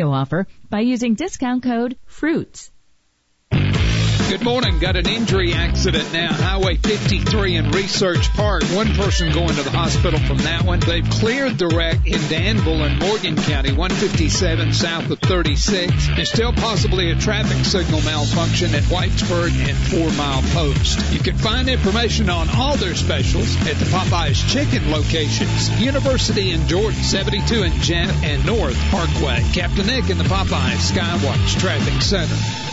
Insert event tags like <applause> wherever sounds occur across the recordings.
offer by using discount code FRUITS. Good morning. Got an injury accident now. Highway 53 in Research Park. One person going to the hospital from that one. They've cleared the wreck in Danville and Morgan County, 157 south of 36. There's still possibly a traffic signal malfunction at Whitesburg and Four Mile Post. You can find information on all their specials at the Popeyes Chicken locations. University in Jordan, 72 in Jeff and North Parkway. Captain Nick in the Popeyes Skywatch Traffic Center.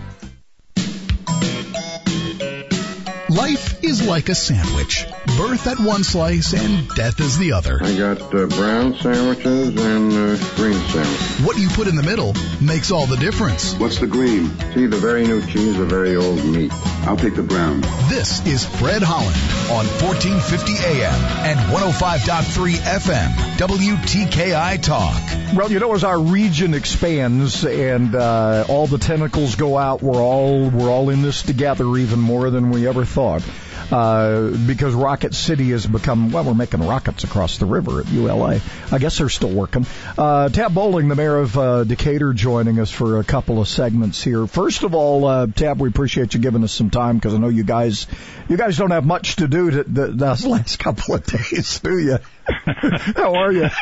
Life is like a sandwich. Birth at one slice and death is the other. I got uh, brown sandwiches and uh, green sandwiches. What you put in the middle makes all the difference. What's the green? See, the very new cheese, the very old meat. I'll take the brown. This is Fred Holland on 1450 AM and 105.3 FM, WTKI Talk. Well, you know, as our region expands and uh, all the tentacles go out, we're all we're all in this together even more than we ever thought. Uh, because Rocket City has become, well, we're making rockets across the river at ULA. I guess they're still working. Uh, Tab Bowling, the mayor of uh, Decatur, joining us for a couple of segments here. First of all, uh, Tab, we appreciate you giving us some time because I know you guys, you guys don't have much to do to, the, this last couple of days, do you? <laughs> How are you? <laughs>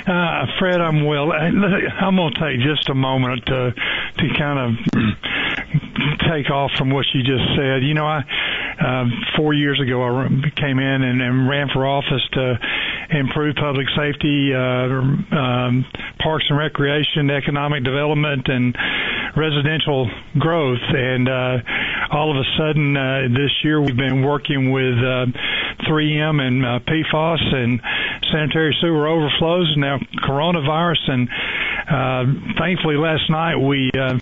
Uh, Fred, I'm well. I'm going to take just a moment to to kind of take off from what you just said. You know, I uh, four years ago I came in and, and ran for office to improve public safety, uh, um, parks and recreation, economic development, and residential growth. And uh, all of a sudden, uh, this year we've been working with uh, 3M and uh, PFAS and sanitary sewer overflows, now coronavirus. And uh, thankfully, last night we. Uh,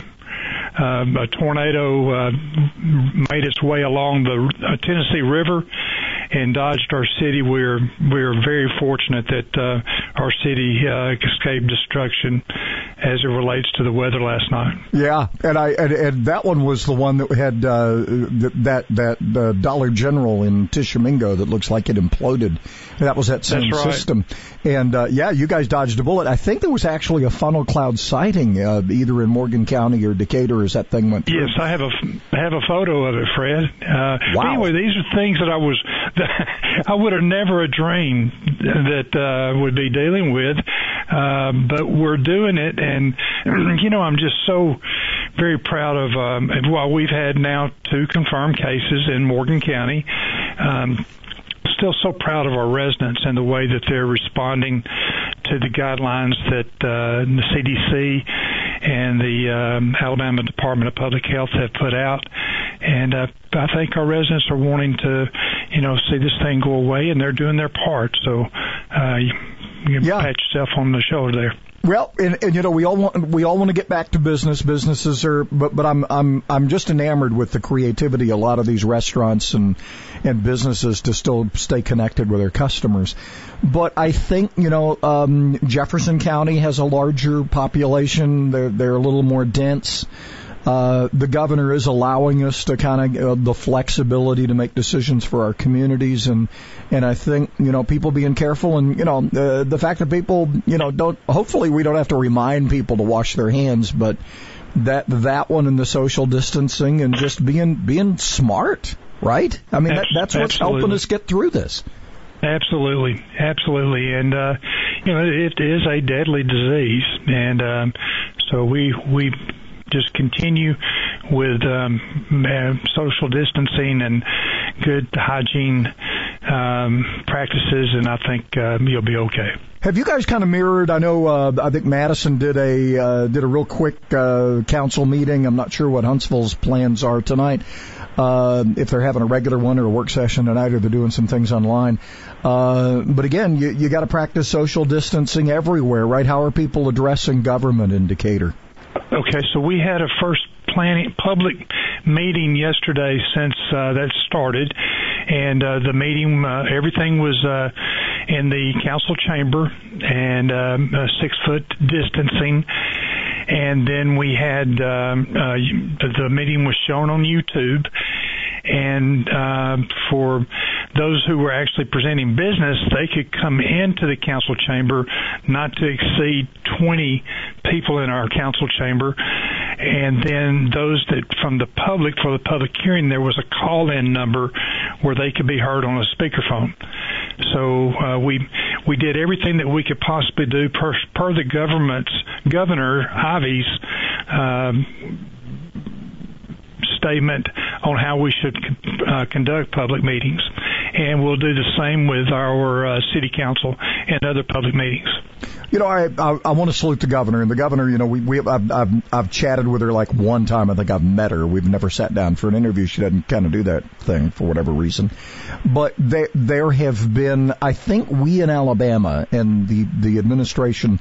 a tornado uh, made its way along the uh, Tennessee River and dodged our city. We're we're very fortunate that uh, our city uh, escaped destruction as it relates to the weather last night. Yeah, and I and, and that one was the one that had uh, that that uh, Dollar General in Tishomingo that looks like it imploded. That was that same right. system. And uh, yeah, you guys dodged a bullet. I think there was actually a funnel cloud sighting uh, either in Morgan County or Decatur as that thing went through. Yes, I have a I have a photo of it, Fred. Uh, wow. Anyway, these are things that I was <laughs> I would have never dreamed that uh, would be dealing with, uh, but we're doing it, and <clears throat> you know I'm just so very proud of. Um, while we've had now two confirmed cases in Morgan County. Um, still so proud of our residents and the way that they're responding to the guidelines that uh, the CDC and the um, Alabama Department of Public Health have put out. And uh, I think our residents are wanting to, you know, see this thing go away, and they're doing their part. So uh, you, you Yeah. pat yourself on the shoulder there. Well, and, and you know we all want we all want to get back to business. Businesses are, but but I'm I'm I'm just enamored with the creativity a lot of these restaurants and and businesses to still stay connected with their customers. But I think you know um, Jefferson County has a larger population. They're they're a little more dense. Uh, the governor is allowing us to kind of uh, the flexibility to make decisions for our communities, and and I think you know people being careful, and you know uh, the fact that people you know don't. Hopefully, we don't have to remind people to wash their hands, but that that one and the social distancing and just being being smart, right? I mean, that, that's what's helping us get through this. Absolutely, absolutely, and uh, you know it is a deadly disease, and um, so we we just continue with um, social distancing and good hygiene um, practices, and I think uh, you'll be okay. Have you guys kind of mirrored? I know. Uh, I think Madison did a uh, did a real quick uh, council meeting. I'm not sure what Huntsville's plans are tonight. Uh, if they're having a regular one or a work session tonight, or they're doing some things online. Uh, but again, you you got to practice social distancing everywhere, right? How are people addressing government in Decatur? Okay, so we had a first planning public meeting yesterday since uh, that started, and uh, the meeting uh, everything was uh, in the council chamber and um, uh, six foot distancing. And then we had um, uh, the meeting was shown on YouTube, and uh, for those who were actually presenting business, they could come into the council chamber not to exceed 20 people in our council chamber. And then those that from the public, for the public hearing, there was a call in number where they could be heard on a speakerphone. So uh, we we did everything that we could possibly do per, per the government's governor Ivey's um, statement on how we should uh, conduct public meetings, and we'll do the same with our uh, city council and other public meetings. You know, I I, I want to salute the governor, and the governor. You know, we we I've, I've I've chatted with her like one time. I think I've met her. We've never sat down for an interview. She doesn't kind of do that thing for whatever reason. But there there have been, I think, we in Alabama and the the administration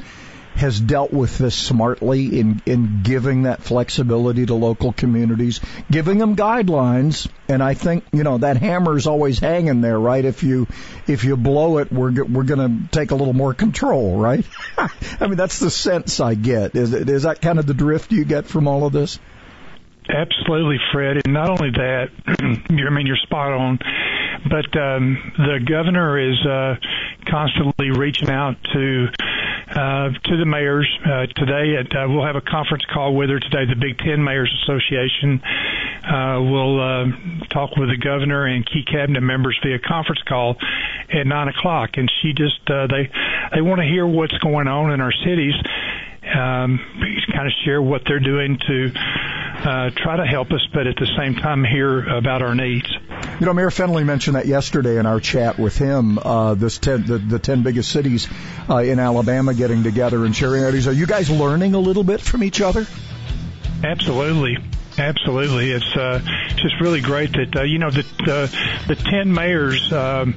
has dealt with this smartly in, in giving that flexibility to local communities, giving them guidelines. And I think, you know, that hammer is always hanging there, right? If you, if you blow it, we're, we're going to take a little more control, right? <laughs> I mean, that's the sense I get. Is, is that kind of the drift you get from all of this? Absolutely, Fred. And not only that, <clears throat> I mean, you're spot on, but um, the governor is uh, constantly reaching out to uh, to the mayors uh, today. At, uh, we'll have a conference call with her today. The Big Ten Mayors Association uh, will uh, talk with the governor and key cabinet members via conference call at nine o'clock. And she just uh, they they want to hear what's going on in our cities um, kind of share what they're doing to uh, try to help us, but at the same time hear about our needs. You know, Mayor Finley mentioned that yesterday in our chat with him. Uh, this ten, the, the ten biggest cities uh, in Alabama getting together and sharing ideas. Are you guys learning a little bit from each other? Absolutely. Absolutely, it's uh, just really great that uh, you know the uh, the ten mayors um,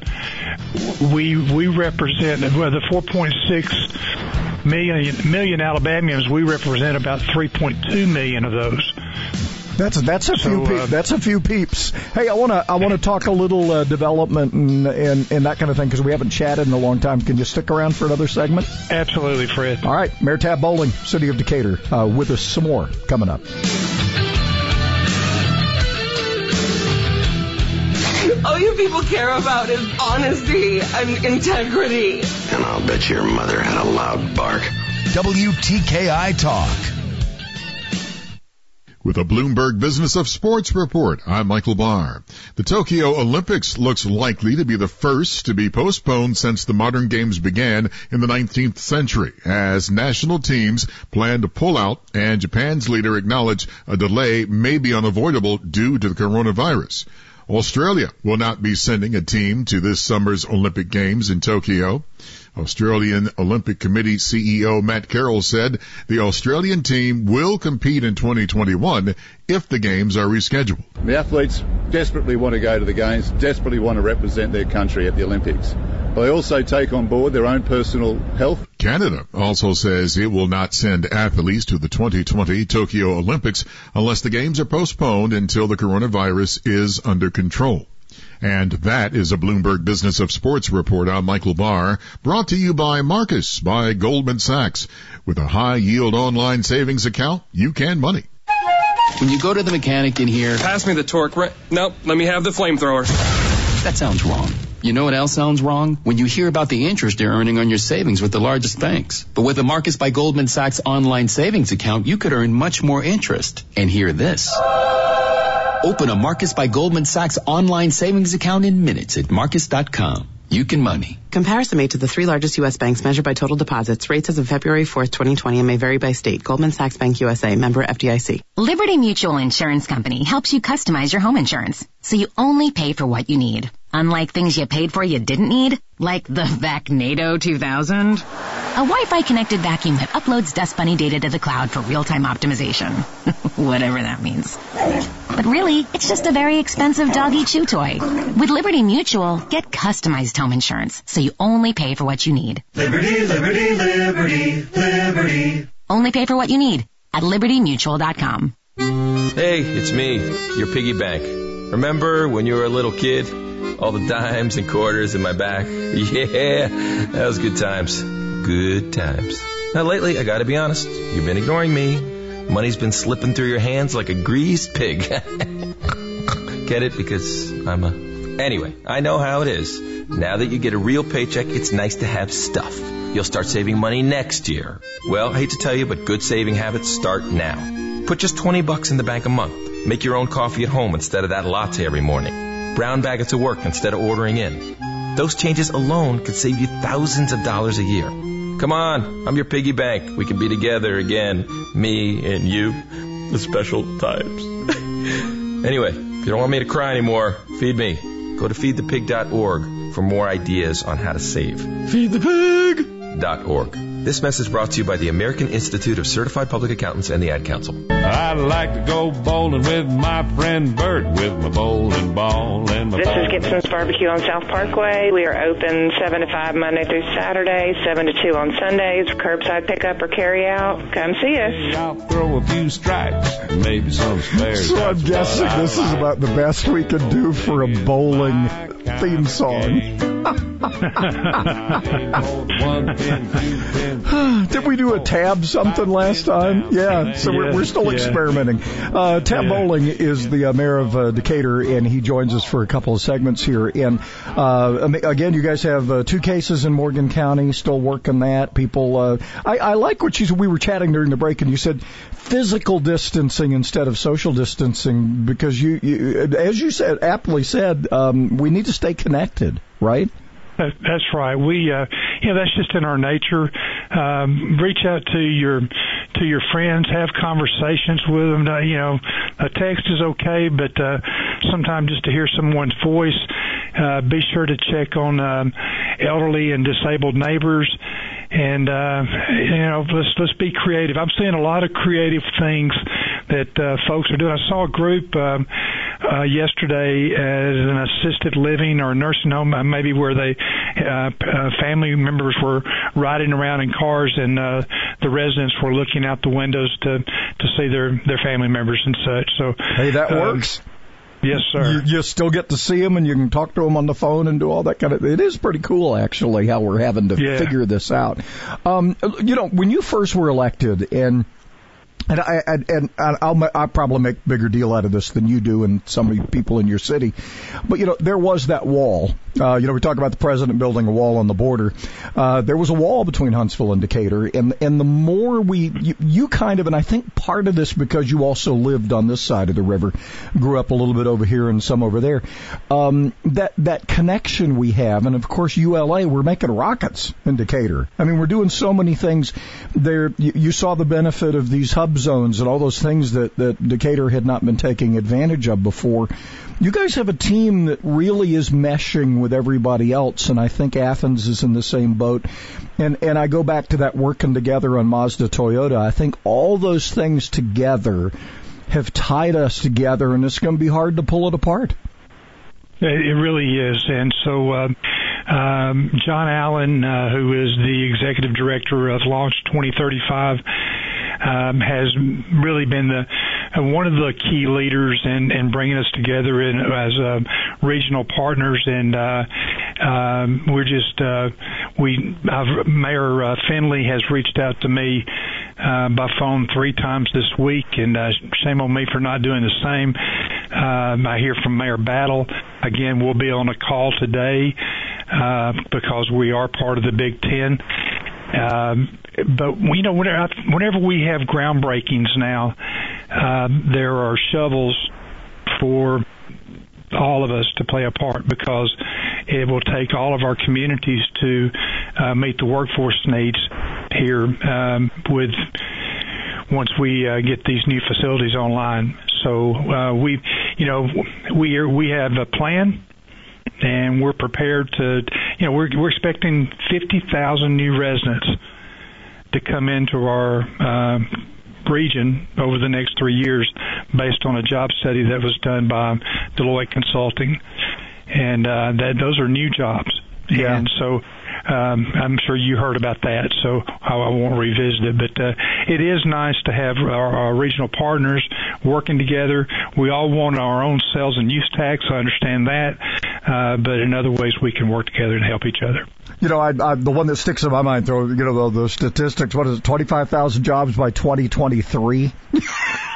we we represent well the 4.6 million million Alabamians we represent about 3.2 million of those. That's that's a few so, uh, that's a few peeps. Hey, I want to I want to talk a little uh, development and, and and that kind of thing because we haven't chatted in a long time. Can you stick around for another segment? Absolutely, Fred. All right, Mayor Tab Bowling, City of Decatur, uh, with us some more coming up. All you people care about is honesty and integrity. And I'll bet your mother had a loud bark. WTKI Talk. With a Bloomberg Business of Sports report, I'm Michael Barr. The Tokyo Olympics looks likely to be the first to be postponed since the modern games began in the 19th century, as national teams plan to pull out and Japan's leader acknowledged a delay may be unavoidable due to the coronavirus. Australia will not be sending a team to this summer's Olympic Games in Tokyo. Australian Olympic Committee CEO Matt Carroll said the Australian team will compete in 2021 if the games are rescheduled. The athletes desperately want to go to the games, desperately want to represent their country at the Olympics. But they also take on board their own personal health. Canada also says it will not send athletes to the 2020 Tokyo Olympics unless the games are postponed until the coronavirus is under control. And that is a Bloomberg Business of Sports report. I'm Michael Barr, brought to you by Marcus by Goldman Sachs. With a high yield online savings account, you can money. When you go to the mechanic in here, pass me the torque. Re- nope, let me have the flamethrower. That sounds wrong. You know what else sounds wrong? When you hear about the interest you're earning on your savings with the largest banks. But with the Marcus by Goldman Sachs online savings account, you could earn much more interest. And hear this. Open a Marcus by Goldman Sachs online savings account in minutes at marcus.com. You can money. Comparison made to the three largest U.S. banks measured by total deposits. Rates as of February 4th, 2020 and may vary by state. Goldman Sachs Bank USA, member FDIC. Liberty Mutual Insurance Company helps you customize your home insurance so you only pay for what you need. Unlike things you paid for you didn't need, like the Vacnado 2000. A Wi-Fi connected vacuum that uploads Dust Bunny data to the cloud for real-time optimization. <laughs> Whatever that means. But really, it's just a very expensive doggy chew toy. With Liberty Mutual, get customized home insurance so you only pay for what you need. Liberty, liberty, liberty, liberty. Only pay for what you need at libertymutual.com. Hey, it's me, your piggy bank. Remember when you were a little kid? All the dimes and quarters in my back? <laughs> Yeah, that was good times. Good times. Now lately, I gotta be honest, you've been ignoring me. Money's been slipping through your hands like a greased pig. <laughs> Get it? Because I'm a... Anyway, I know how it is. Now that you get a real paycheck, it's nice to have stuff. You'll start saving money next year. Well, I hate to tell you, but good saving habits start now. Put just 20 bucks in the bank a month. Make your own coffee at home instead of that latte every morning. Brown bag it to work instead of ordering in. Those changes alone could save you thousands of dollars a year. Come on, I'm your piggy bank. We can be together again. Me and you. The special times. <laughs> anyway, if you don't want me to cry anymore, feed me. Go to feedthepig.org for more ideas on how to save. Feedthepig.org. This message brought to you by the American Institute of Certified Public Accountants and the Ad Council. I like to go bowling with my friend Bert with my bowling ball and my This is Gibson's Barbecue on South Parkway. We are open 7 to 5 Monday through Saturday, 7 to 2 on Sundays, curbside pickup or carry out. Come see us. I'll throw a few strikes, maybe some spares. So I'm guessing this is about the best we can do for a bowling theme song. <laughs> Did we do a tab something last time? Yeah, so we're, we're still Yeah. Experimenting. Uh, tab Bowling is the uh, mayor of uh, Decatur, and he joins us for a couple of segments here. And uh, again, you guys have uh, two cases in Morgan County, still working that. People, uh, I, I like what you said. We were chatting during the break, and you said physical distancing instead of social distancing because you, you as you said, aptly said, um, we need to stay connected, right? That's right. We, uh, you know, that's just in our nature. Um, reach out to your to your friends, have conversations with them. You know, a text is okay, but uh, sometimes just to hear someone's voice. Uh, be sure to check on um, elderly and disabled neighbors. And uh, you know, let's let's be creative. I'm seeing a lot of creative things that uh, folks are doing. I saw a group um, uh, yesterday as an assisted living or nursing home, uh, maybe where they uh, uh, family members were riding around in cars and uh, the residents were looking out the windows to to see their their family members and such. So Hey, that um, works. Yes, sir. You, you still get to see them and you can talk to them on the phone and do all that kind of. It is pretty cool, actually, how we're having to Yeah. figure this out. Um, you know, when you first were elected, and and I and, and I'll I'll probably make bigger deal out of this than you do and some of people in your city, but you know there was that wall. Uh, you know we talk about the president building a wall on the border. Uh, there was a wall between Huntsville and Decatur, and and the more we you, you kind of and I think part of this because you also lived on this side of the river, grew up a little bit over here and some over there. Um, that that connection we have, and of course ULA, we're making rockets in Decatur. I mean we're doing so many things. There you, you saw the benefit of these hub zones and all those things that that Decatur had not been taking advantage of before. You guys have a team that really is meshing with everybody else, and I think Athens is in the same boat. And and I go back to that working together on Mazda Toyota. I think all those things together have tied us together, and it's going to be hard to pull it apart. It it really is. And so, uh, um, John Allen, uh, who is the executive director of Launch 2035, um, has really been the uh, one of the key leaders in, in bringing us together in, as uh, regional partners. And uh, um, we're just uh, we I've, Mayor uh, Finley has reached out to me uh, by phone three times this week, and uh, shame on me for not doing the same. Um, I hear from Mayor Battle. Again, we'll be on a call today uh, because we are part of the Big Ten. Um, but you know, whenever, whenever we have groundbreakings now, uh, there are shovels for all of us to play a part because it will take all of our communities to uh, meet the workforce needs here um, with once we uh, get these new facilities online. So uh, we, you know, we are, we have a plan. And we're prepared to. You know, we're we're expecting 50,000 new residents to come into our uh, region over the next three years, based on a job study that was done by Deloitte Consulting, and uh, that those are new jobs. Yeah. And so um, I'm sure you heard about that, so I, won't revisit it. But uh, it is nice to have our, our regional partners working together. We all want our own sales and use tax. I understand that, uh, but in other ways we can work together and help each other. You know, I, I, the one that sticks in my mind, though, you know, the, the statistics. What is it? Twenty-five thousand jobs by 2023. <laughs>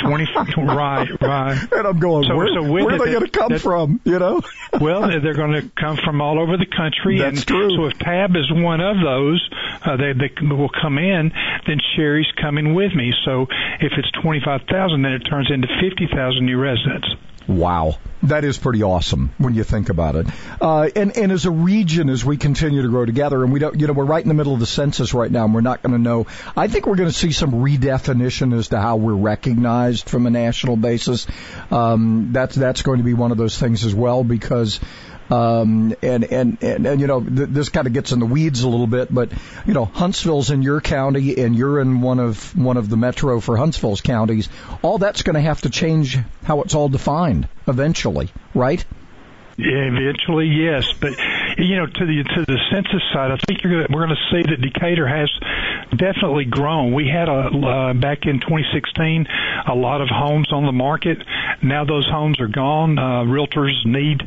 Twenty, <laughs> right, right. And I'm going, So- where, so where are they going to come that- from? You know? <laughs> well, they're going to come from all over the country. That's and true. So if Tab is one of those, uh, they, they will come in. Then Sherry's coming with me. So if it's twenty five thousand, then it turns into fifty thousand new residents. Wow. That is pretty awesome when you think about it. Uh, and, and as a region, as we continue to grow together, and we don't, you know, we're right in the middle of the census right now, and we're not going to know. I think we're going to see some redefinition as to how we're recognized from a national basis. Um, that's that's going to be one of those things as well because. Um, and, and, and, and, you know, th- this kind of gets in the weeds a little bit, but, you know, Huntsville's in your county and you're in one of, one of the metro for Huntsville's counties. All that's going to have to change how it's all defined eventually, right? Eventually, yes, but you know, to the to the census side, I think you're gonna, we're going to see that Decatur has definitely grown. We had a uh, back in 2016 a lot of homes on the market. Now those homes are gone. Uh, realtors need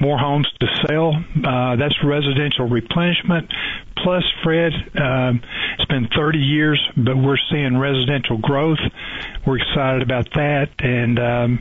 more homes to sell. Uh, that's residential replenishment. Plus, Fred, um, it's been 30 years, but we're seeing residential growth. We're excited about that, and um,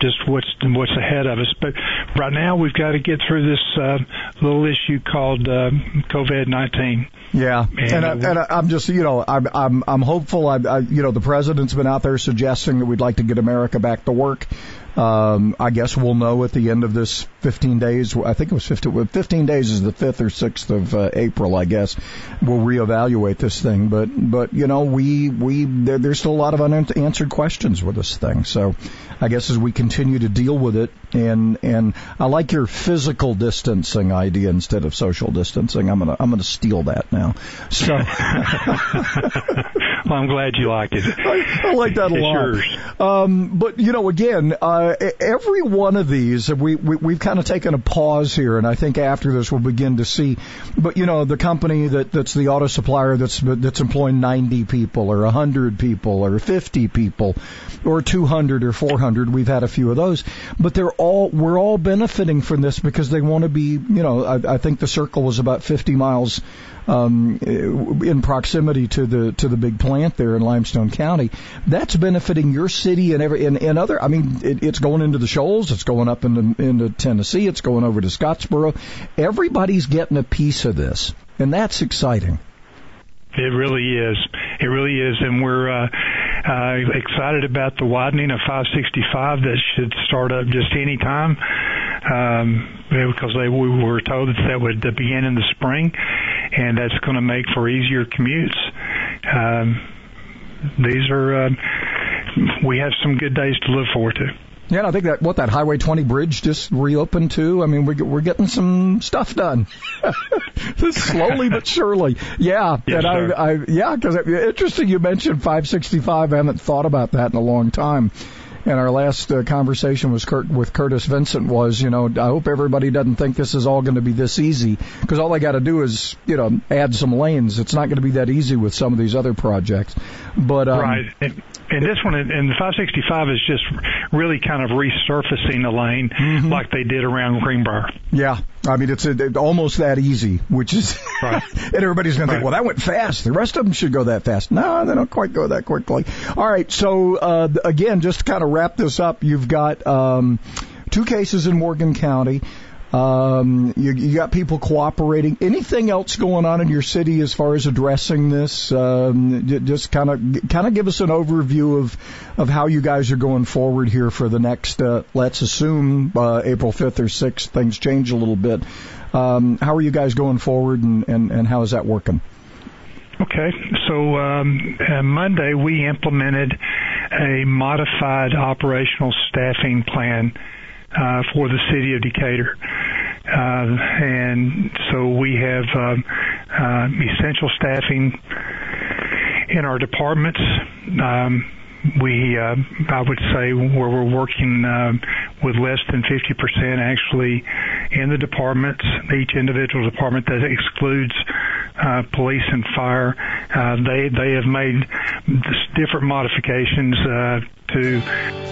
just what's what's ahead of us. But right now, we've got to get through this uh, little issue called uh, COVID-19. Yeah, And, and, I, and I, I'm just, you know, I'm I'm I'm hopeful. I, I, you know, the president's been out there suggesting that we'd like to get America back to work. Um, I guess we'll know at the end of this 15 days. I think it was 15. 15 days is the 5th or 6th of uh, April. I guess we'll reevaluate this thing. But but you know, we we there, there's still a lot of unanswered questions with this thing. So I guess as we continue to deal with it, and and I like your physical distancing idea instead of social distancing. I'm gonna I'm gonna steal that now. So. <laughs> well, I'm glad you like it. I, I like that a lot. Um, but you know, again, uh, Uh, e- every one of these, uh, we, we we've kind of taken a pause here, and I think after this we'll begin to see. But you know, the company that that's the auto supplier that's that's employing 90 people or 100 people or 50 people or 200 or 400. We've had a few of those, but they're all we're all benefiting from this because they want to be. You know, I, I think the circle was about 50 miles um, in proximity to the to the big plant there in Limestone County. That's benefiting your city and every and, and other. I mean, it, it's going into the Shoals, it's going up into into Tennessee, it's going over to Scottsboro. Everybody's getting a piece of this, and that's exciting. It really is. It really is, and we're uh, uh, excited about the widening of 565 that should start up just any time. Um, because they we were told that that would begin in the spring, and that's going to make for easier commutes. Um, these are uh, we have some good days to look forward to. Yeah, I think that what that Highway 20 bridge just reopened too. I mean, we're we're getting some stuff done, <laughs> slowly but surely. Yeah, Yes, and I. I yeah, because interesting you mentioned 565. I haven't thought about that in a long time. And our last uh, conversation was Kurt, with Curtis Vinson was, you know, I hope everybody doesn't think this is all going to be this easy because all they got to do is, you know, add some lanes. It's not going to be that easy with some of these other projects. But um, right. And, this one, and the 565 is just really kind of resurfacing the lane Mm-hmm. like they did around Greenbrier. Yeah, I mean it's it, almost that easy, which is, Right. <laughs> and everybody's going to think, well, that went fast. The rest of them should go that fast. No, they don't quite go that quickly. All right, so uh, again, just to kind of wrap this up, you've got um, two cases in Morgan County. Um, you, you got people cooperating. Anything else going on in your city as far as addressing this? Um, just kind of kind of give us an overview of of how you guys are going forward here for the next. Uh, let's assume uh, April fifth or sixth, things change a little bit. Um, how are you guys going forward, and, and, and how is that working? Okay, so um, uh, Monday we implemented a modified operational staffing plan uh, for the city of Decatur. uh, and so we have um, uh, essential staffing in our departments. Um, we, uh, I would say, where we're working uh, with less than 50% actually in the departments, each individual department that excludes uh, police and fire. Uh, they they have made different modifications uh, to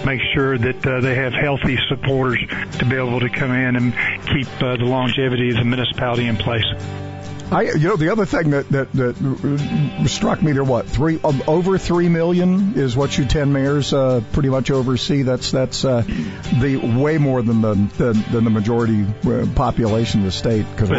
make sure that uh, they have healthy supporters to be able to come in and keep uh, the longevity of the municipality in place. I, you know, the other thing that that, that struck me there, what three um, over three million is what you ten mayors uh, pretty much oversee. That's that's uh, the way more than the than, than the majority uh, population of the state. Because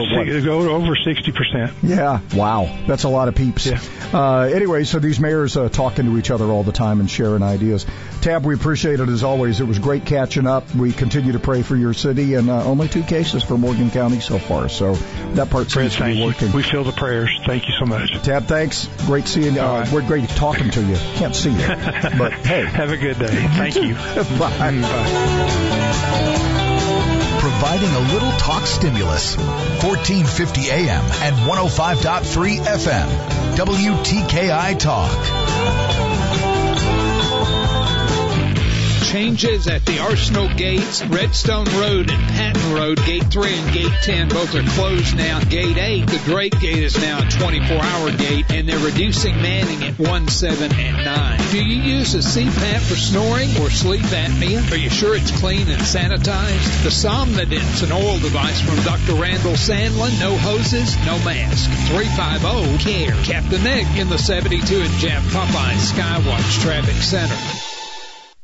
go over sixty percent. Yeah, wow, that's a lot of peeps. Yeah. Uh, anyway, so these mayors uh, talking to each other all the time and sharing ideas. Tab, we appreciate it as always. It was great catching up. We continue to pray for your city, and uh, only two cases for Morgan County so far. So that part seems to be working. We feel the prayers. Thank you so much. Tab, thanks. Great seeing you. Uh, right. We're great talking to you. Can't see you, but <laughs> hey. Have a good day. Thank you. <laughs> Bye. Bye. Providing a little talk stimulus. 1450 AM and 105.3 FM. WTKI Talk. Changes at the Arsenal gates, Redstone Road and Patton Road, Gate 3 and Gate 10, both are closed now. Gate 8, the Drake Gate is now a 24-hour gate, and they're reducing manning at 1, 7, and 9. Do you use a CPAP for snoring or sleep apnea? Are you sure it's clean and sanitized? The Somnodent's an oil device from Dr. Randall Sandlin. No hoses, no mask. 350-CARE. Captain Nick in the 72 and Jap Popeye Skywatch Traffic Center.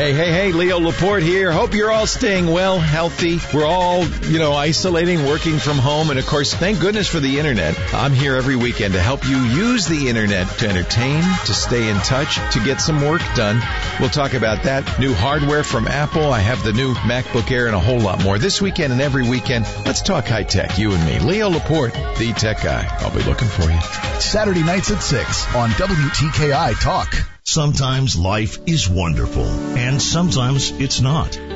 Hey, hey, hey, Leo Laporte here. Hope you're all staying well, healthy. We're all, you know, isolating, working from home, and of course, thank goodness for the internet. I'm here every weekend to help you use the internet to entertain, to stay in touch, to get some work done. We'll talk about that. New hardware from Apple. I have the new MacBook Air and a whole lot more. This weekend and every weekend, let's talk high tech, you and me. Leo Laporte, the tech guy. I'll be looking for you. Saturday nights at 6 on WTKI Talk. Sometimes life is wonderful, and sometimes it's not.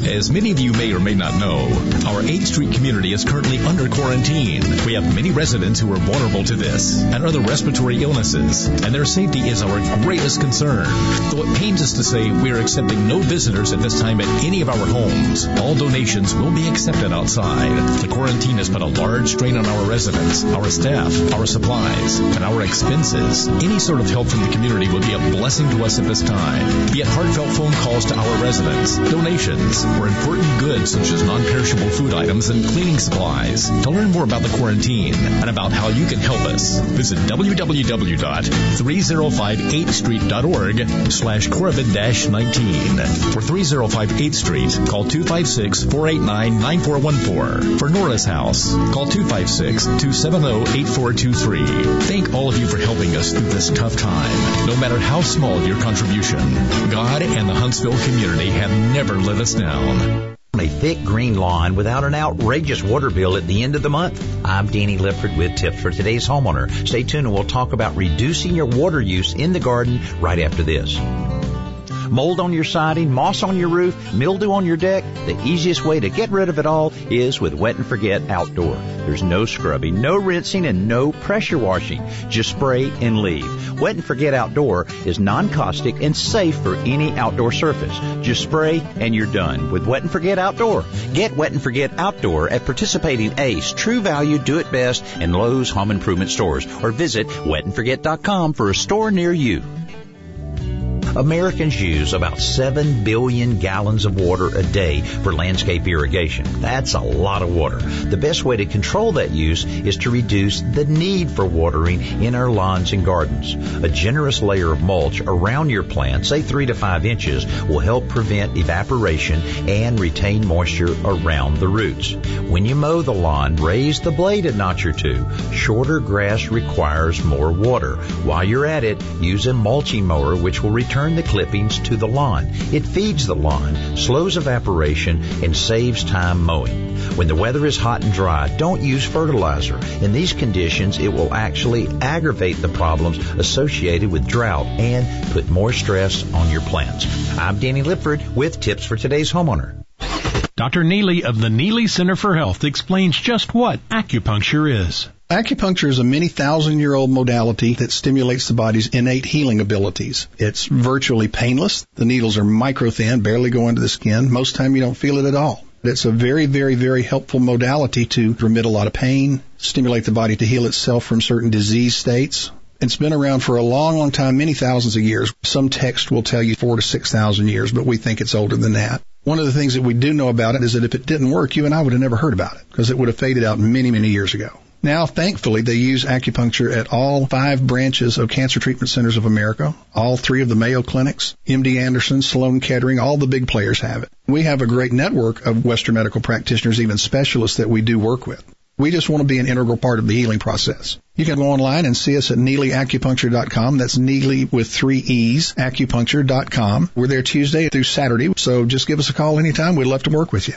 As many of you may or may not know, our 8th Street community is currently under quarantine. We have many residents who are vulnerable to this and other respiratory illnesses, and their safety is our greatest concern. Though it pains us to say we are accepting no visitors at this time at any of our homes, all donations will be accepted outside. The quarantine has put a large strain on our residents, our staff, our supplies, and our expenses. Any sort of help from the community will be a blessing to us at this time. Be it heartfelt phone calls to our residents, donations, or important goods such as non-perishable food items and cleaning supplies. To learn more about the quarantine and about how you can help us, visit www.3058street.org slash Coravin-19. For 3058 8th Street, call 256-489-9414. For Nora's House, call 256-270-8423. Thank all of you for helping us through this tough time. No matter how small your contribution, God and the Huntsville community have never let us down. A thick green lawn without an outrageous water bill at the end of the month. I'm Danny Lipford with tips for today's homeowner. Stay tuned and we'll talk about reducing your water use in the garden right after this. Mold on your siding, moss on your roof, mildew on your deck? The easiest way to get rid of it all is with Wet and Forget Outdoor. There's no scrubbing, no rinsing, and no pressure washing. Just spray and leave. Wet and Forget Outdoor is non-caustic and safe for any outdoor surface. Just spray and you're done with Wet and Forget Outdoor. Get Wet and Forget Outdoor at participating Ace, True Value, Do It Best, and Lowe's Home Improvement stores or visit wetandforget.com for a store near you. Americans use about 7 billion gallons of water a day for landscape irrigation. That's a lot of water. The best way to control that use is to reduce the need for watering in our lawns and gardens. A generous layer of mulch around your plants, say 3 to 5 inches, will help prevent evaporation and retain moisture around the roots. When you mow the lawn, raise the blade a notch or two. Shorter grass requires more water. While you're at it, use a mulching mower which will return the clippings to the lawn. It feeds the lawn, slows evaporation, and saves time mowing. When the weather is hot and dry, don't use fertilizer. In these conditions, it will actually aggravate the problems associated with drought and put more stress on your plants. I'm Danny Lipford with tips for today's homeowner. Dr. Neely of the Neely Center for Health explains just what acupuncture is. Acupuncture is a many thousand year old modality that stimulates the body's innate healing abilities. It's virtually painless. The needles are micro thin, barely go into the skin. Most time you don't feel it at all. It's a very, very, very helpful modality to remit a lot of pain, stimulate the body to heal itself from certain disease states. It's been around for a long, long time, many thousands of years. Some text will tell you four to six thousand years, but we think it's older than that. One of the things that we do know about it is that if it didn't work, you and I would have never heard about it because it would have faded out many, many years ago. Now, thankfully, they use acupuncture at all five branches of Cancer Treatment Centers of America, all three of the Mayo Clinics, MD Anderson, Sloan Kettering, all the big players have it. We have a great network of Western medical practitioners, even specialists that we do work with. We just want to be an integral part of the healing process. You can go online and see us at NeelyAcupuncture.com. That's Neely with three E's, acupuncture.com. We're there Tuesday through Saturday, so just give us a call anytime. We'd love to work with you.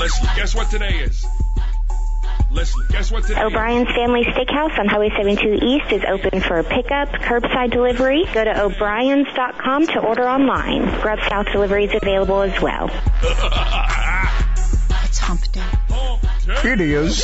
Listen, guess what today is? Listen, guess what today O'Brien's Family Steakhouse on Highway 72 East is open for pickup, curbside delivery. Go to o'briens.com to order online. Grub South delivery is available as well. <laughs> It's hump day. It is.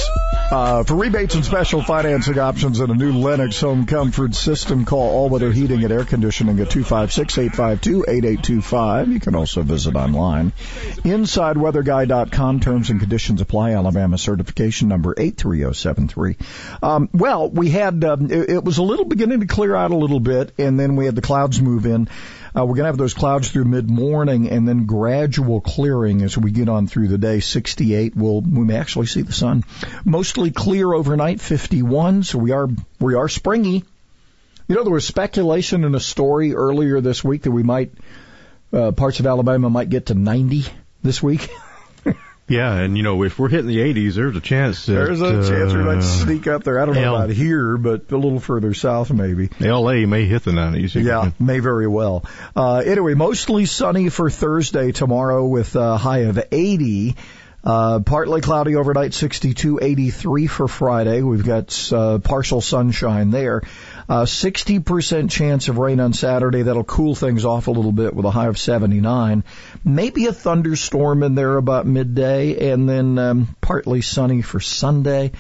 Uh, for rebates and special financing options and a new Lennox home comfort system, call All Weather Heating and Air Conditioning at 256-852-8825. You can also visit online. InsideWeatherGuy.com. Terms and conditions apply. Alabama certification number 83073. Um, well, we had, um, it, it was a little beginning to clear out a little bit, and then we had the clouds move in. Uh, we're going to have those clouds through mid morning and then gradual clearing as we get on through the day. 68 will, we may actually see the sun. Mostly clear overnight, 51. So we are, we are springy. You know, there was speculation in a story earlier this week that we might, uh, parts of Alabama might get to 90 this week. <laughs> Yeah, and you know, if we're hitting the 80s, there's a chance that, There's a chance we might uh, sneak up there. I don't know L- about here, but a little further south maybe. LA may hit the 90s. Yeah, may very well. Uh, anyway, mostly sunny for Thursday tomorrow with a high of 80. Uh, partly cloudy overnight, 62, 83 for Friday. We've got uh, partial sunshine there. Uh, 60% chance of rain on Saturday. That'll cool things off a little bit with a high of 79. Maybe a thunderstorm in there about midday, and then um, partly sunny for Sunday.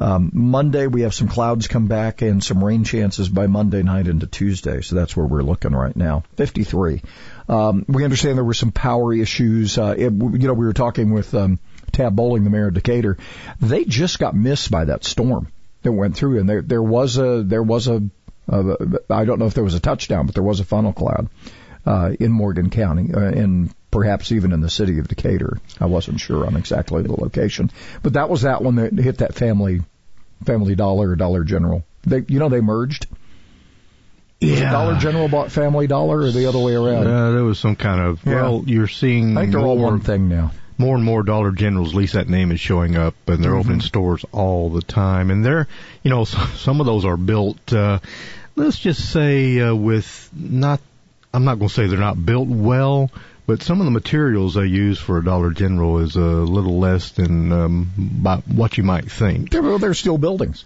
Um, Monday we have some clouds come back and some rain chances by Monday night into Tuesday. So that's where we're looking right now. 53. Um, we understand there were some power issues. Uh, it, you know, we were talking with um, Tab Bowling, the mayor of Decatur. They just got missed by that storm that went through, and there there was a there was a uh, I don't know if there was a touchdown, but there was a funnel cloud uh, in Morgan County, uh, and perhaps even in the city of Decatur. I wasn't sure on exactly the location, but that was that one that hit that family Family Dollar or Dollar General. They, you know, they merged. Yeah. Dollar General bought Family Dollar, or the other way around? Uh, there was some kind of Yeah. well, you're seeing I think they're all one thing now. More and more Dollar Generals. At least that name is showing up, and they're Mhm. opening stores all the time. And they're, you know, <laughs> some of those are built. Uh, let's just say uh, with not. I'm not going to say they're not built well, but some of the materials they use for a Dollar General is a little less than um, by what you might think. They're, they're still buildings.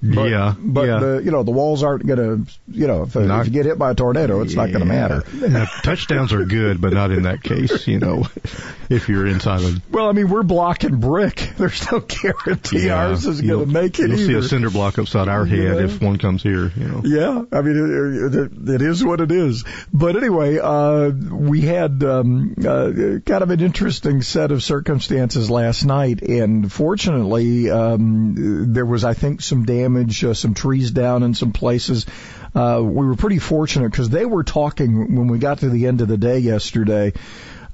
But, yeah, but yeah. the you know the walls aren't gonna you know if, Not- if you get hit by a tornado, it's not gonna matter. <laughs> Now, touchdowns are good, but not in that case. You know, <laughs> if you're inside them. Well, I mean, we're blocking brick. <laughs> There's no guarantee ours is to make it You'll see a cinder block upside our head Yeah. if one comes here. You know. Yeah, I mean, it, it, it is what it is. But anyway, uh, we had um, uh, kind of an interesting set of circumstances last night, and fortunately, um, there was, I think, some damage, uh, some trees down in some places. Uh, we were pretty fortunate because they were talking when we got to the end of the day yesterday.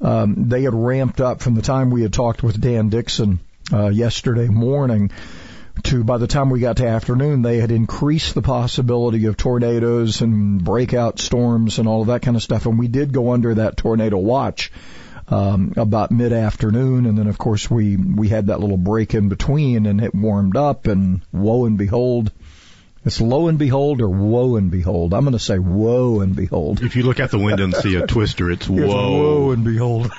Um, they had ramped up from the time we had talked with Dan Dixon uh, yesterday morning to by the time we got to afternoon, they had increased the possibility of tornadoes and breakout storms and all of that kind of stuff. And we did go under that tornado watch um, about mid afternoon, and then of course we we had that little break in between, and it warmed up, and woe and behold. It's lo and behold or woe and behold. I'm going to say woe and behold. If you look out the window and see a <laughs> twister, it's It's whoa. woe and behold.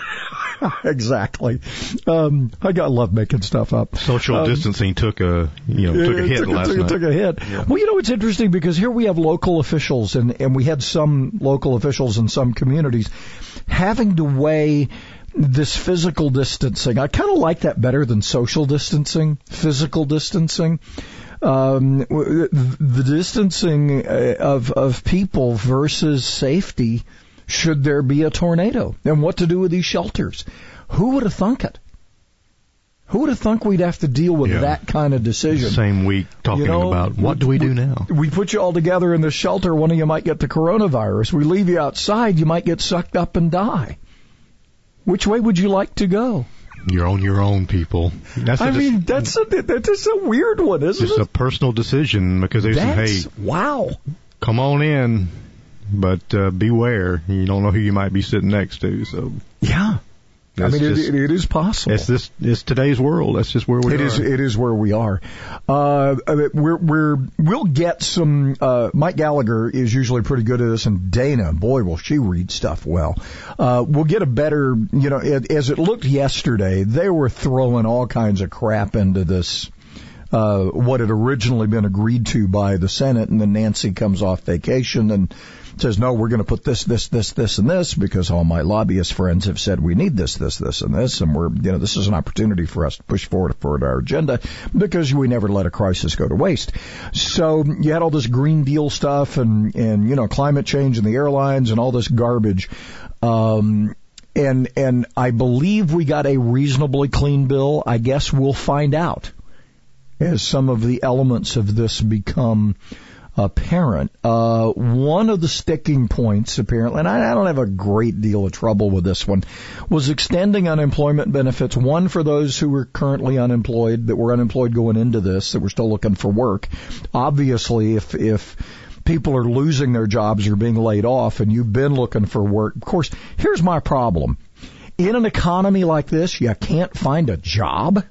<laughs> exactly. Um, I got love making stuff up. Social Um, distancing took a you know took a hit took, last took, night. took a hit. Well, you know, it's interesting because here we have local officials and, and we had some local officials in some communities having to weigh this physical distancing. I kind of like that better than social distancing, physical distancing. Um, the distancing uh, of, of people versus safety should there be a tornado and what to do with these shelters. Who would have thunk it? Who would have thunk we'd have to deal with Yeah. that kind of decision? Same week talking You know, about what do we do now? We put you all together in the shelter. One of you might get the coronavirus. We leave you outside. You might get sucked up and die. Which way would you like to go? You're on your own, people. That's a I dis- mean, that's a that's a weird one, isn't just it? a personal decision because they say, hey, wow. come on in, but uh, beware. You don't know who you might be sitting next to. So Yeah. I mean, just- it, it is possible. it's this it's today's world. That's just where we It are. is. It is where we are. Uh, we're we're we'll get some. Uh, Mike Gallagher is usually pretty good at this, and Dana, boy, will she read stuff well. Uh, we'll get a better. You know, it, as it looked yesterday, they were throwing all kinds of crap into this. Uh, what had originally been agreed to by the Senate, and then Nancy comes off vacation and says, "No, we're going to put this, this, this, this, and this because all my lobbyist friends have said we need this, this, this, and this, and we're, you know, this is an opportunity for us to push forward forward our agenda because we never let a crisis go to waste." So you had all this Green Deal stuff and and you know climate change and the airlines and all this garbage. Um, and and I believe we got a reasonably clean bill. I guess we'll find out as some of the elements of this become apparent. Uh, one of the sticking points, apparently, and I, I don't have a great deal of trouble with this one, was extending unemployment benefits. One for those who were currently unemployed, that were unemployed going into this, that were still looking for work. Obviously, if if people are losing their jobs or being laid off, and you've been looking for work, of course, here's my problem. In an economy like this, you can't find a job.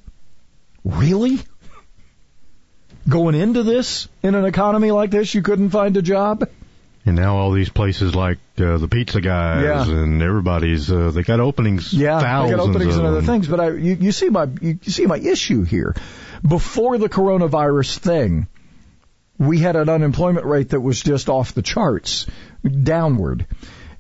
Really? Going into this in an economy like this, you couldn't find a job? And now all these places like uh, the pizza guys Yeah. and everybody's uh, they got openings. Yeah, thousands they got openings and other things, but I, you, you see my you, you see my issue here. Before the coronavirus thing, we had an unemployment rate that was just off the charts, downward,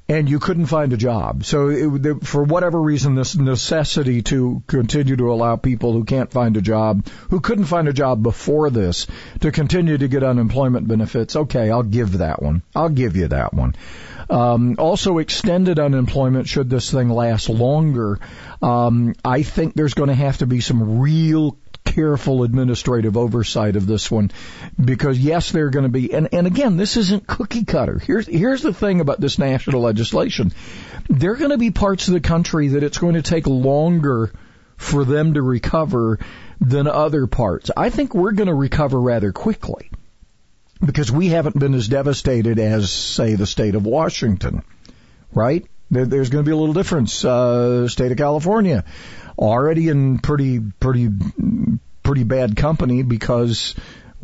and you couldn't find a job. So it, for whatever reason, this necessity to continue to allow people who can't find a job, who couldn't find a job before this, to continue to get unemployment benefits. Okay, I'll give that one. I'll give you that one. Um, also, extended unemployment should this thing last longer. Um, I think there's going to have to be some real careful administrative oversight of this one because yes there are going to be and, and again this isn't cookie cutter here's here's the thing about this national legislation there are going to be parts of the country that it's going to take longer for them to recover than other parts i think we're going to recover rather quickly because we haven't been as devastated as, say, the state of Washington, right? There's going to be a little difference. Uh, state of California, already in pretty, pretty, pretty bad company because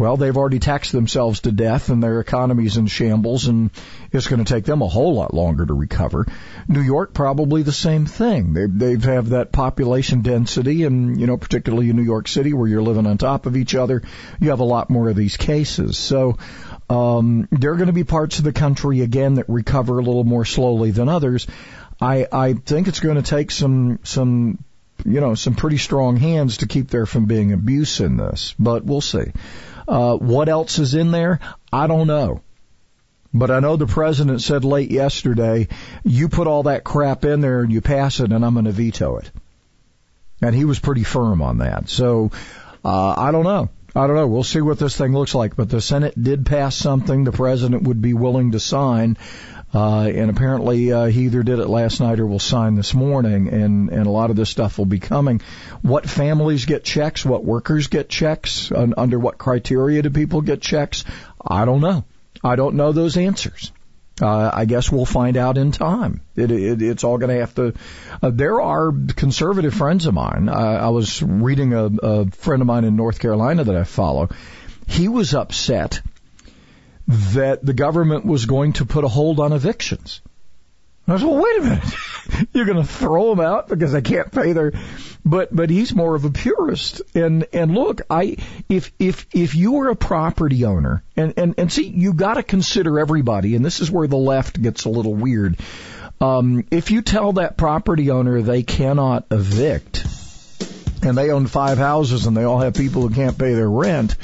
well, they've already taxed themselves to death and their economy's in shambles and it's going to take them a whole lot longer to recover. New York probably the same thing. They they have have that population density and, you know, particularly in New York City where you're living on top of each other, you have a lot more of these cases. So, um, there are going to be parts of the country again that recover a little more slowly than others. I, I think it's going to take some, some, you know, some pretty strong hands to keep there from being abuse in this, but we'll see. Uh, what else is in there? I don't know. But I know the president said late yesterday, you put all that crap in there and you pass it and I'm going to veto it. And he was pretty firm on that. So, uh, I don't know. I don't know. We'll see what this thing looks like. But the Senate did pass something the president would be willing to sign. Uh, and apparently uh, he either did it last night or will sign this morning, and and a lot of this stuff will be coming. What families get checks? What workers get checks? And under what criteria do people get checks? I don't know. I don't know those answers. Uh, I guess we'll find out in time. It, it, it's all going to have to. Uh, there are conservative friends of mine. Uh, I was reading a, a friend of mine in North Carolina that I follow. He was upset that the government was going to put a hold on evictions. I was, well, wait a minute. <laughs> You're going to throw them out because they can't pay their, but, but he's more of a purist. And, and look, I, if, if, if you were a property owner and, and, and see, you got to consider everybody. And this is where the left gets a little weird. Um, if you tell that property owner they cannot evict and they own five houses and they all have people who can't pay their rent,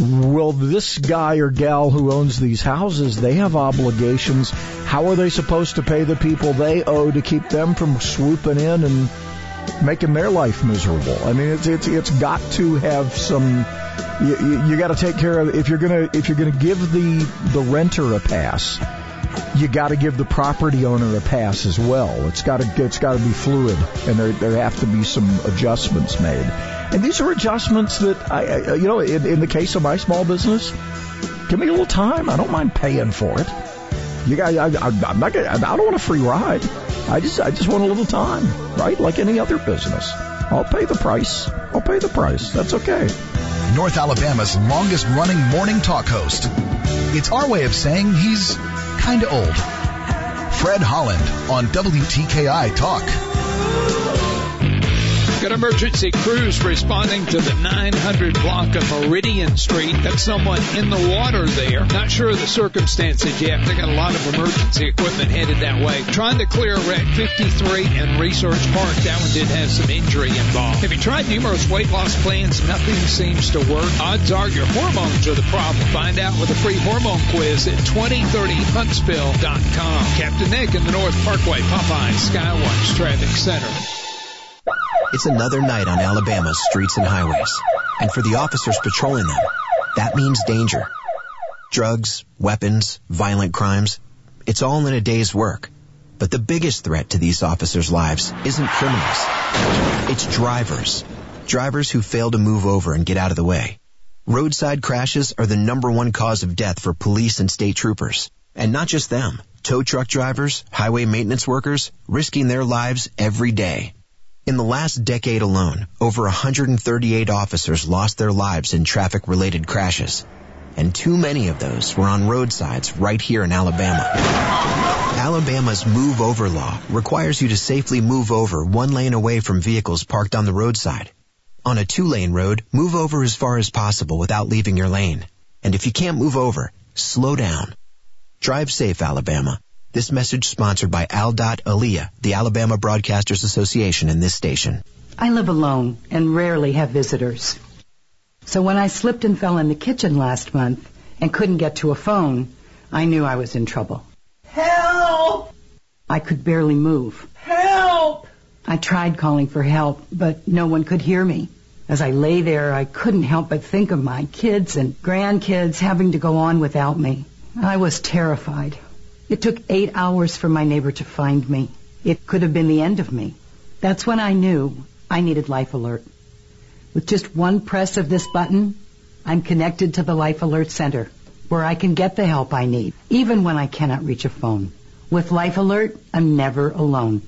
well, this guy or gal who owns these houses, they have obligations. How are they supposed to pay the people they owe to keep them from swooping in and making their life miserable? I mean, it's it's it's got to have some. You, you, you got to take care of if you're gonna if you're gonna give the the renter a pass you got to give the property owner a pass as well. It's got to it's got to be fluid, and there there have to be some adjustments made. And these are adjustments that I, I uh, you know, in, in the case of my small business, give me a little time. I don't mind paying for it. You guys, I, I'm not gonna, I don't want a free ride. I just I just want a little time, right? Like any other business. I'll pay the price. I'll pay the price. That's okay. North Alabama's longest running morning talk host. It's our way of saying he's kinda old. Fred Holland on WTKI Talk. Got emergency crews responding to the 900 block of Meridian Street. Got someone in the water there. Not sure of the circumstances yet. They got a lot of emergency equipment headed that way. Trying to clear wreck 53 and Research Park. That one did have some injury involved. Have you tried numerous weight loss plans? Nothing seems to work. Odds are your hormones are the problem. Find out with a free hormone quiz at 2030huntsville.com. Captain Nick in the North Parkway, Popeye, Skywatch Traffic Center. It's another night on Alabama's streets and highways. And for the officers patrolling them, that means danger. Drugs, weapons, violent crimes. It's all in a day's work. But the biggest threat to these officers' lives isn't criminals. It's drivers. Drivers who fail to move over and get out of the way. Roadside crashes are the number one cause of death for police and state troopers. And not just them. Tow truck drivers, highway maintenance workers, risking their lives every day. In the last decade alone, over 138 officers lost their lives in traffic related crashes. And too many of those were on roadsides right here in Alabama. Alabama's move over law requires you to safely move over one lane away from vehicles parked on the roadside. On a two lane road, move over as far as possible without leaving your lane. And if you can't move over, slow down. Drive safe, Alabama. This message sponsored by ALDOT Al.Aliyah, the Alabama Broadcasters Association in this station. I live alone and rarely have visitors. So when I slipped and fell in the kitchen last month and couldn't get to a phone, I knew I was in trouble. Help! I could barely move. Help! I tried calling for help, but no one could hear me. As I lay there, I couldn't help but think of my kids and grandkids having to go on without me. I was terrified. It took eight hours for my neighbor to find me. It could have been the end of me. That's when I knew I needed Life Alert. With just one press of this button, I'm connected to the Life Alert Center. where I can get the help I need, even when I cannot reach a phone. With Life Alert, I'm never alone.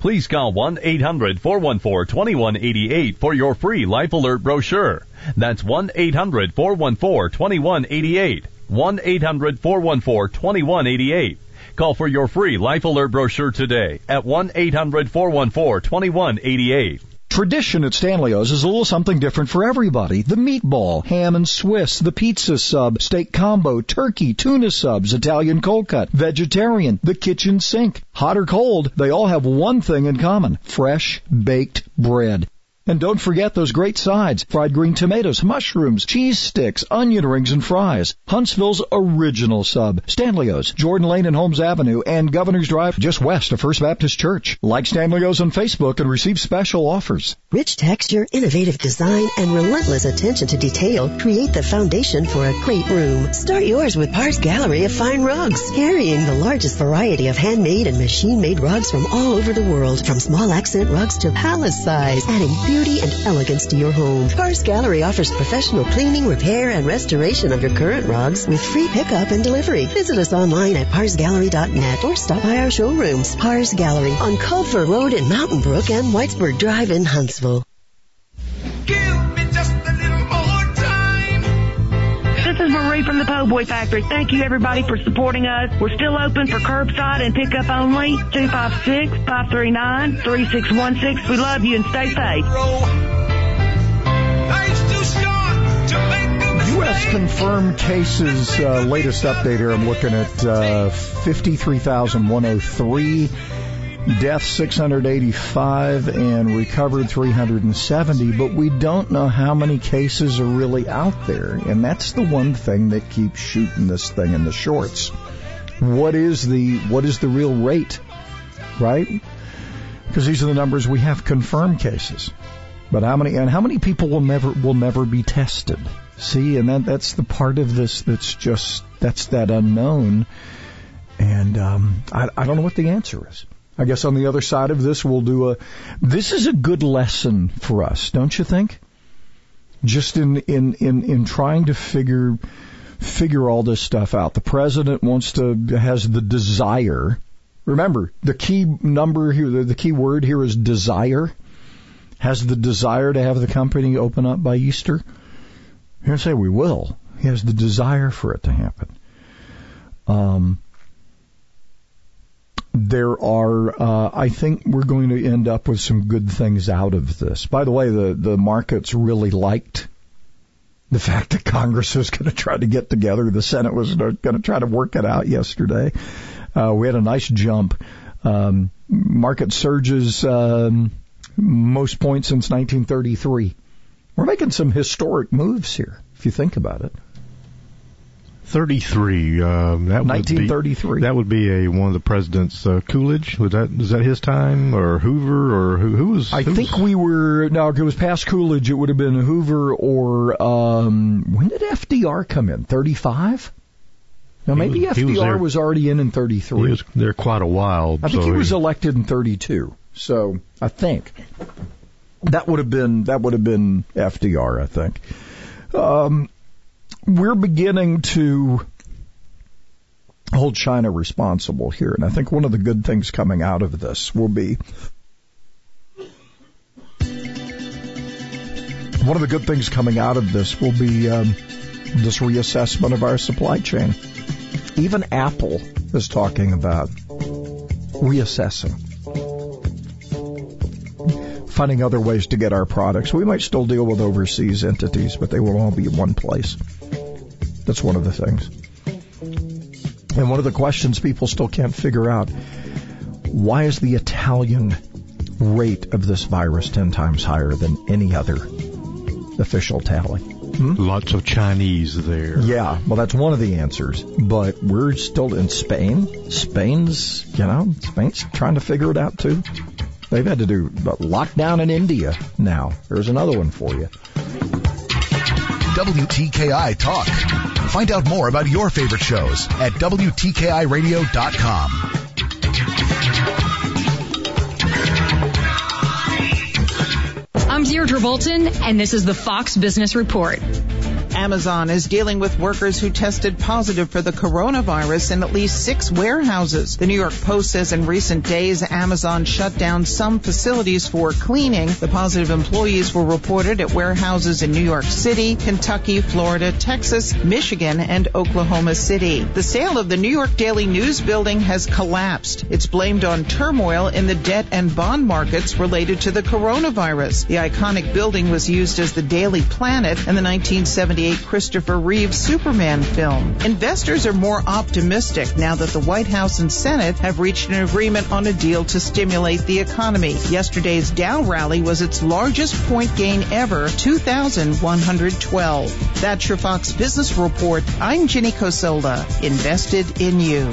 Please call 1-800-414-2188 for your free Life Alert brochure. That's 1-800-414-2188. 1-800-414-2188. Call for your free Life Alert brochure today at 1-800-414-2188. Tradition at Stanley's is a little something different for everybody. The meatball, ham and Swiss, the pizza sub, steak combo, turkey, tuna subs, Italian cold cut, vegetarian, the kitchen sink. Hot or cold, they all have one thing in common. Fresh baked bread. And don't forget those great sides. Fried green tomatoes, mushrooms, cheese sticks, onion rings, and fries. Huntsville's original sub. Stanley's, Jordan Lane and Holmes Avenue, and Governor's Drive just west of First Baptist Church. Like Stanley's on Facebook and receive special offers. Rich texture, innovative design, and relentless attention to detail create the foundation for a great room. Start yours with Pars Gallery of Fine Rugs, carrying the largest variety of handmade and machine-made rugs from all over the world, from small accent rugs to palace size, adding beauty and elegance to your home. Pars Gallery offers professional cleaning, repair, and restoration of your current rugs with free pickup and delivery. Visit us online at parsgallery.net or stop by our showrooms. Pars Gallery on Culver Road in Mountain Brook and Whitesburg Drive in Huntsville. From the Po' Boy Factory. Thank you everybody for supporting us. We're still open for curbside and pickup only. 256-539-3616. We love you and stay safe. U.S. confirmed cases, uh, latest update here, I'm looking at uh, 53,103, deaths 685, and recovered 370, but we don't know how many cases are really out there, and that's the one thing that keeps shooting this thing in the shorts. What is the, what is the real rate, right? Because these are the numbers we have confirmed cases. But how many, and how many people will never, will never be tested? See, and that that's the part of this that's just that's that unknown, and um, I I don't know what the answer is. I guess on the other side of this, we'll do a. This is a good lesson for us, don't you think? Just in in in in trying to figure figure all this stuff out. The president wants to has the desire. Remember, the key number here, the, key word here is desire. Has the desire to have the company open up by Easter. Going say we will. He has the desire for it to happen. Um, there are, uh, I think we're going to end up with some good things out of this. By the way, the, the markets really liked the fact that Congress was going to try to get together. The Senate was going to try to work it out yesterday. Uh, we had a nice jump. Um, market surges, um, most points since 1933. We're making some historic moves here, if you think about it. 33. Um, that 1933. Would be, that would be a one of the presidents. Uh, Coolidge was that? Was that his time or Hoover or who? Who was? I who think was, we were. No, if it was past Coolidge, it would have been Hoover or um, when did FDR come in? 35. Now maybe was, FDR was, there, was, already in in 33. He was there quite a while. I think so he was elected in 32. So I think that would have been that would have been FDR. I think. Um, we're beginning to hold China responsible here, and I think one of the good things coming out of this will be one of the good things coming out of this will be um, this reassessment of our supply chain. Even Apple is talking about reassessing finding other ways to get our products. We might still deal with overseas entities, but they will all be in one place. That's one of the things. And one of the questions people still can't figure out, why is the Italian rate of this virus 10 times higher than any other official tally? Hmm? Lots of Chinese there. Yeah, well, that's one of the answers. But we're still in Spain. Spain's, you know, Spain's trying to figure it out too. They've had to do lockdown in India now. There's another one for you. WTKI Talk. Find out more about your favorite shows at WTKIRadio.com. I'm Deirdre Bolton, and this is the Fox Business Report. Amazon is dealing with workers who tested positive for the coronavirus in at least six warehouses. The New York Post says in recent days, Amazon shut down some facilities for cleaning. The positive employees were reported at warehouses in New York City, Kentucky, Florida, Texas, Michigan, and Oklahoma City. The sale of the New York Daily News building has collapsed. It's blamed on turmoil in the debt and bond markets related to the coronavirus. The iconic building was used as the Daily Planet in the 1978 Christopher Reeve Superman film. Investors are more optimistic now that the White House and Senate have reached an agreement on a deal to stimulate the economy. Yesterday's Dow rally was its largest point gain ever, 2,112. That's your Fox Business Report. I'm Ginny Cosola, invested in you.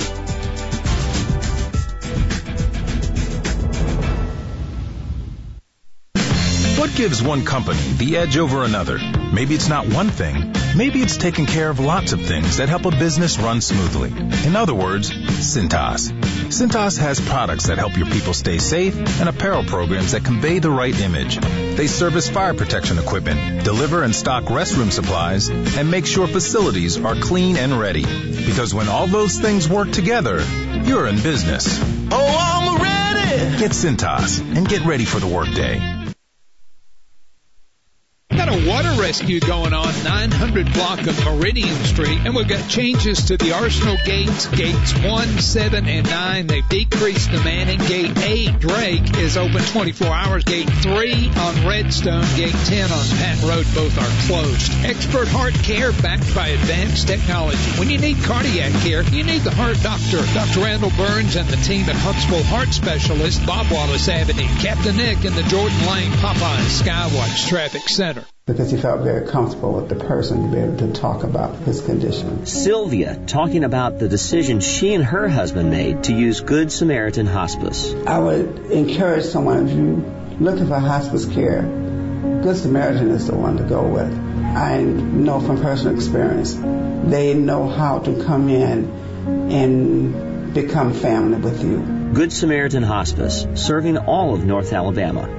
What gives one company the edge over another? Maybe it's not one thing. Maybe it's taking care of lots of things that help a business run smoothly. In other words, Cintas. Cintas has products that help your people stay safe and apparel programs that convey the right image. They service fire protection equipment, deliver and stock restroom supplies, and make sure facilities are clean and ready. Because when all those things work together, you're in business. Oh, I'm ready! Get Cintas and get ready for the workday. A water rescue going on 900 block of Meridian Street, and we've got changes to the Arsenal gates, gates 1, 7, and 9. They've decreased the manning. Gate 8, Drake, is open 24 hours. Gate 3 on Redstone, Gate 10 on Pat Road, both are closed. Expert heart care backed by advanced technology. When you need cardiac care, you need the heart doctor. Dr. Randall Burns and the team at Huntsville Heart Specialist, Bob Wallace Avenue, Captain Nick in the Jordan Lane Popeye Skywatch Traffic Center because he felt very comfortable with the person to be able to talk about his condition. Sylvia talking about the decision she and her husband made to use Good Samaritan Hospice. I would encourage someone if you looking for hospice care, Good Samaritan is the one to go with. I know from personal experience, they know how to come in and become family with you. Good Samaritan Hospice, serving all of North Alabama.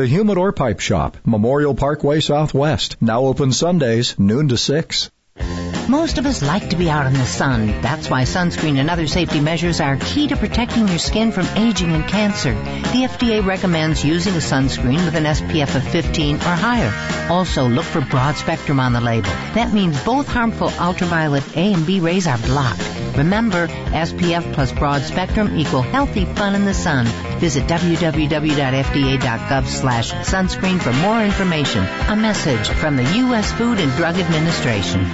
The Humidor Pipe Shop, Memorial Parkway Southwest. Now open Sundays, noon to 6. Most of us like to be out in the sun. That's why sunscreen and other safety measures are key to protecting your skin from aging and cancer. The FDA recommends using a sunscreen with an SPF of 15 or higher. Also, look for broad spectrum on the label. That means both harmful ultraviolet A and B rays are blocked. Remember, SPF plus broad spectrum equal healthy fun in the sun. Visit www.fda.gov slash sunscreen for more information. A message from the U.S. Food and Drug Administration.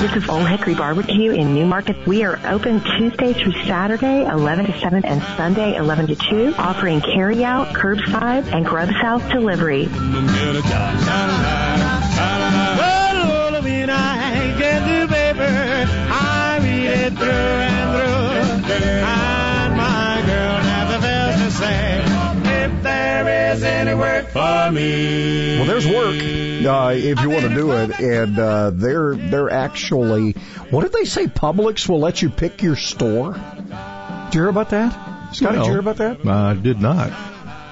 This is Old Hickory Barbecue in Newmarket. We are open Tuesday through Saturday, 11 to 7, and Sunday, 11 to 2, offering carry-out, curbside, and grub south delivery. If there is any work for me. Well, there's work uh, if you want to do it, and uh, they're they're actually. What did they say? Publix will let you pick your store. Did you hear about that? Scotty, no, did you hear about that? I did not.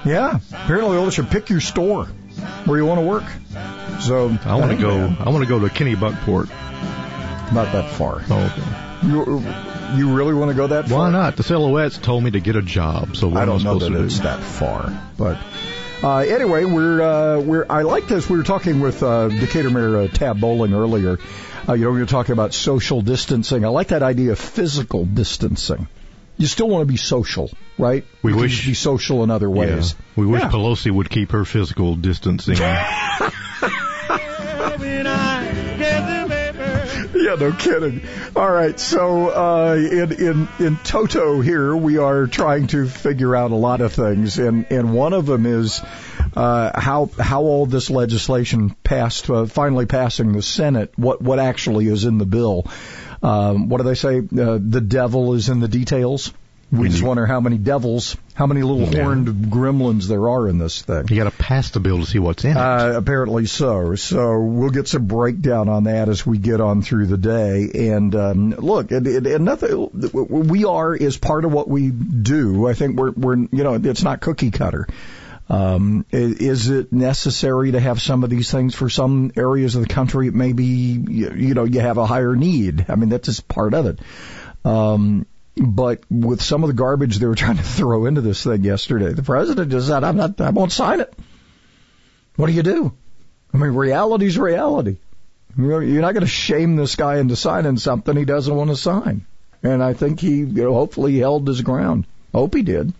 Yeah, apparently they'll let you pick your store where you want to work. So I want to go. I want to go to Kennebunkport. Not that far. Oh, okay. You, you really want to go that far? Why not? The Silhouettes told me to get a job, so what I don't know supposed that to it's do? that far, but uh, anyway, we're uh, we're I like this. We were talking with uh, Decatur Mayor uh, Tab Bowling earlier. Uh, you know, we were talking about social distancing. I like that idea of physical distancing. You still want to be social, right? We You wish- be social in other ways. Yeah. We wish Yeah. Pelosi would keep her physical distancing. <laughs> <laughs> yeah, no kidding. All right, so uh, in in in toto here, we are trying to figure out a lot of things, and and one of them is uh, how how all this legislation passed, uh, finally passing the Senate. What what actually is in the bill? Um, what do they say? Uh, the devil is in the details. We just wonder how many devils, how many little Yeah. horned gremlins there are in this thing. You got to pass the bill to see what's in it. Uh, apparently so. So we'll get some breakdown on that as we get on through the day. And um, look, and, and, nothing. We are is part of what we do. I think we're we're you know it's not cookie cutter. Um, is it necessary to have some of these things for some areas of the country? Maybe you, you know you have a higher need. I mean that's just part of it. Um, but with some of the garbage they were trying to throw into this thing yesterday, the president just said, "I'm not. I won't sign it." What do you do? I mean, reality's reality. You're not going to shame this guy into signing something he doesn't want to sign. And I think he, you know, hopefully he held his ground. Hope he did.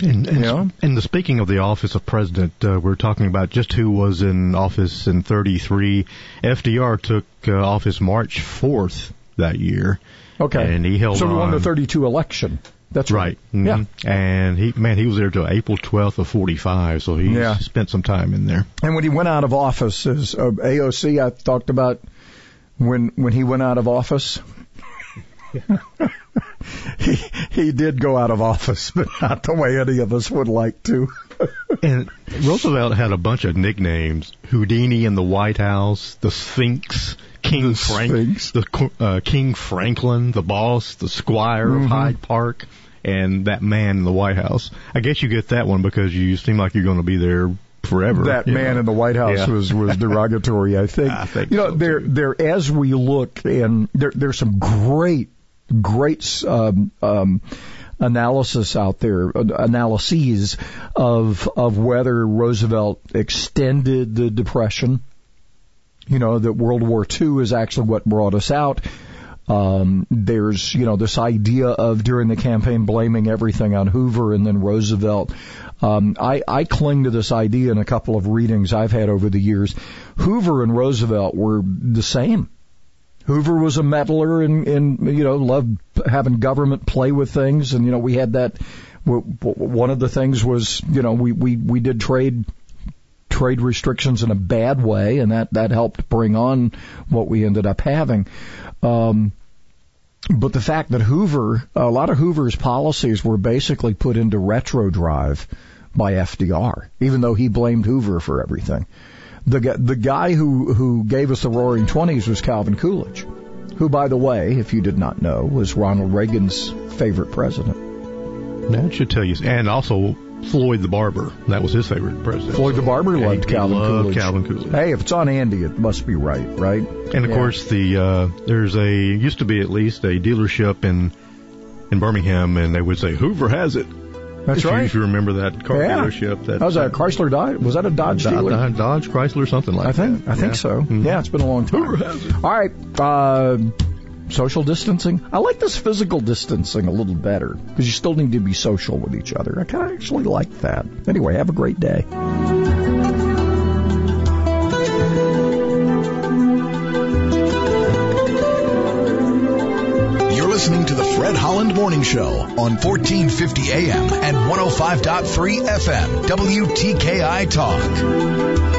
And, and, Yeah. and the speaking of the office of president, uh, we're talking about just who was in office in 33. FDR took uh, office March 4th that year. Okay. And he held so we won the 32 election. That's right. Mhm. Yeah. And he, man, he was there till April 12th of 45, so he Yeah. spent some time in there. And when he went out of office, as uh, AOC, I talked about when when he went out of office. <laughs> he he did go out of office, <laughs> but not the way any of us would like to. <laughs> And Roosevelt had a bunch of nicknames: Houdini in the White House, the Sphinx, King Frank, the uh, King Franklin, the Boss, the Squire Mhm. of Hyde Park, and that man in the White House. I guess you get that one because you seem like you're going to be there forever. That man know. in the White House Yeah. was was <laughs> derogatory. I think. I think you know, there there as we look and there there's some great great um, um, analysis out there, uh, analyses of of whether Roosevelt extended the depression. You know that World War II is actually what brought us out. Um, there's, you know, this idea of during the campaign blaming everything on Hoover and then Roosevelt. Um, I, I cling to this idea in a couple of readings I've had over the years. Hoover and Roosevelt were the same. Hoover was a meddler and, and you know loved having government play with things, and you know we had that. One of the things was you know we we we did trade trade restrictions in a bad way, and that that helped bring on what we ended up having. Um, but the fact that Hoover, a lot of Hoover's policies were basically put into retro drive by FDR, even though he blamed Hoover for everything. The the guy who who gave us the Roaring Twenties was Calvin Coolidge, who, by the way, if you did not know, was Ronald Reagan's favorite president. That should tell you. And also Floyd the Barber. That was his favorite president. Floyd the Barber Yeah, loved Calvin loved Coolidge. Calvin Coolidge. Hey, if it's on Andy, it must be right, right? And of Yeah. course, the uh, there's a used to be at least a dealership in in Birmingham, and they would say Hoover has it. That's if You, right. if you remember that car Yeah. dealership, that That was a Chrysler Dodge. Was that a Dodge Do- dealer? Do- Dodge Chrysler, something like I think that. I think Yeah. Mm-hmm. so. Yeah, it's been a long time. All right, uh, social distancing. I like this physical distancing a little better because you still need to be social with each other. I kind of actually like that. Anyway, have a great day. You're listening to the Fred Holland Morning Show on 1450 AM and 105.3 FM, WTKI Talk.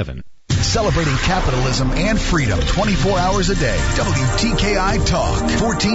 800 211 6137. Celebrating capitalism and freedom 24 hours a day. WTKI Talk. 14